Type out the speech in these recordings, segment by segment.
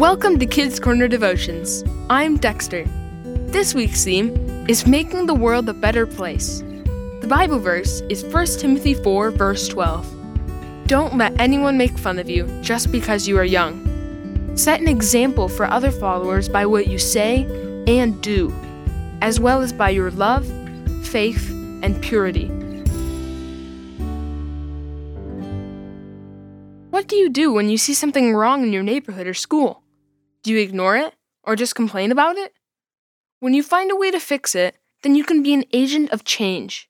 Welcome to Kids Corner Devotions. I'm Dexter. This week's theme is making the world a better place. The Bible verse is 1 Timothy 4, verse 12. Don't let anyone make fun of you just because you are young. Set an example for other followers by what you say and do, as well as by your love, faith, and purity. What do you do when you see something wrong in your neighborhood or school? Do you ignore it or just complain about it? When you find a way to fix it, then you can be an agent of change.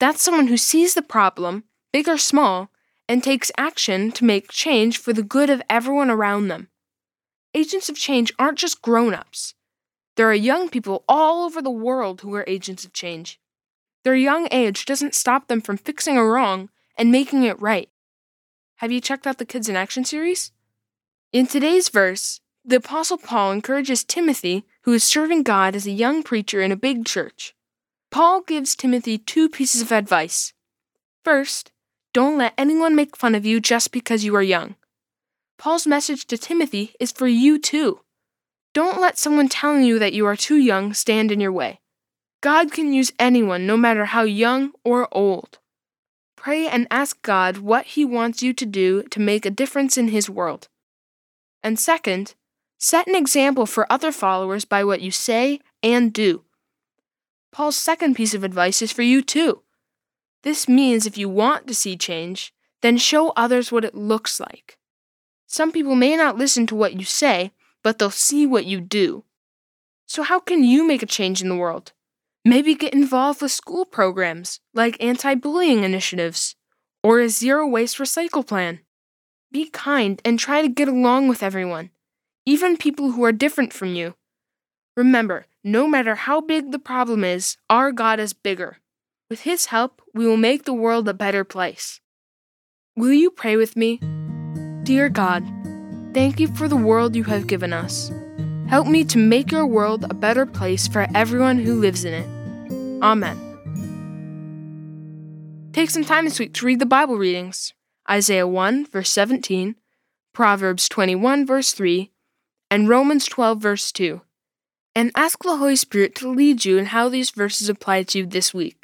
That's someone who sees the problem, big or small, and takes action to make change for the good of everyone around them. Agents of change aren't just grown ups. There are young people all over the world who are agents of change. Their young age doesn't stop them from fixing a wrong and making it right. Have you checked out the Kids in Action series? In today's verse, the Apostle Paul encourages Timothy, who is serving God as a young preacher in a big church. Paul gives Timothy two pieces of advice. First, don't let anyone make fun of you just because you are young. Paul's message to Timothy is for you too. Don't let someone telling you that you are too young stand in your way. God can use anyone, no matter how young or old. Pray and ask God what He wants you to do to make a difference in His world. And second, set an example for other followers by what you say and do. Paul's second piece of advice is for you too. This means if you want to see change, then show others what it looks like. Some people may not listen to what you say, but they'll see what you do. So, how can you make a change in the world? Maybe get involved with school programs like anti bullying initiatives or a zero waste recycle plan. Be kind and try to get along with everyone, even people who are different from you. Remember, no matter how big the problem is, our God is bigger. With His help, we will make the world a better place. Will you pray with me? Dear God, thank you for the world you have given us. Help me to make your world a better place for everyone who lives in it. Amen. Take some time this week to read the Bible readings Isaiah 1, verse 17, Proverbs 21, verse 3, and Romans 12, verse 2. And ask the Holy Spirit to lead you in how these verses apply to you this week.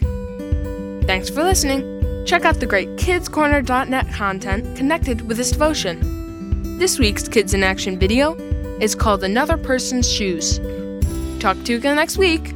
Thanks for listening. Check out the great kidscorner.net content connected with this devotion. This week's Kids in Action video is called Another Person's Shoes. Talk to you again next week.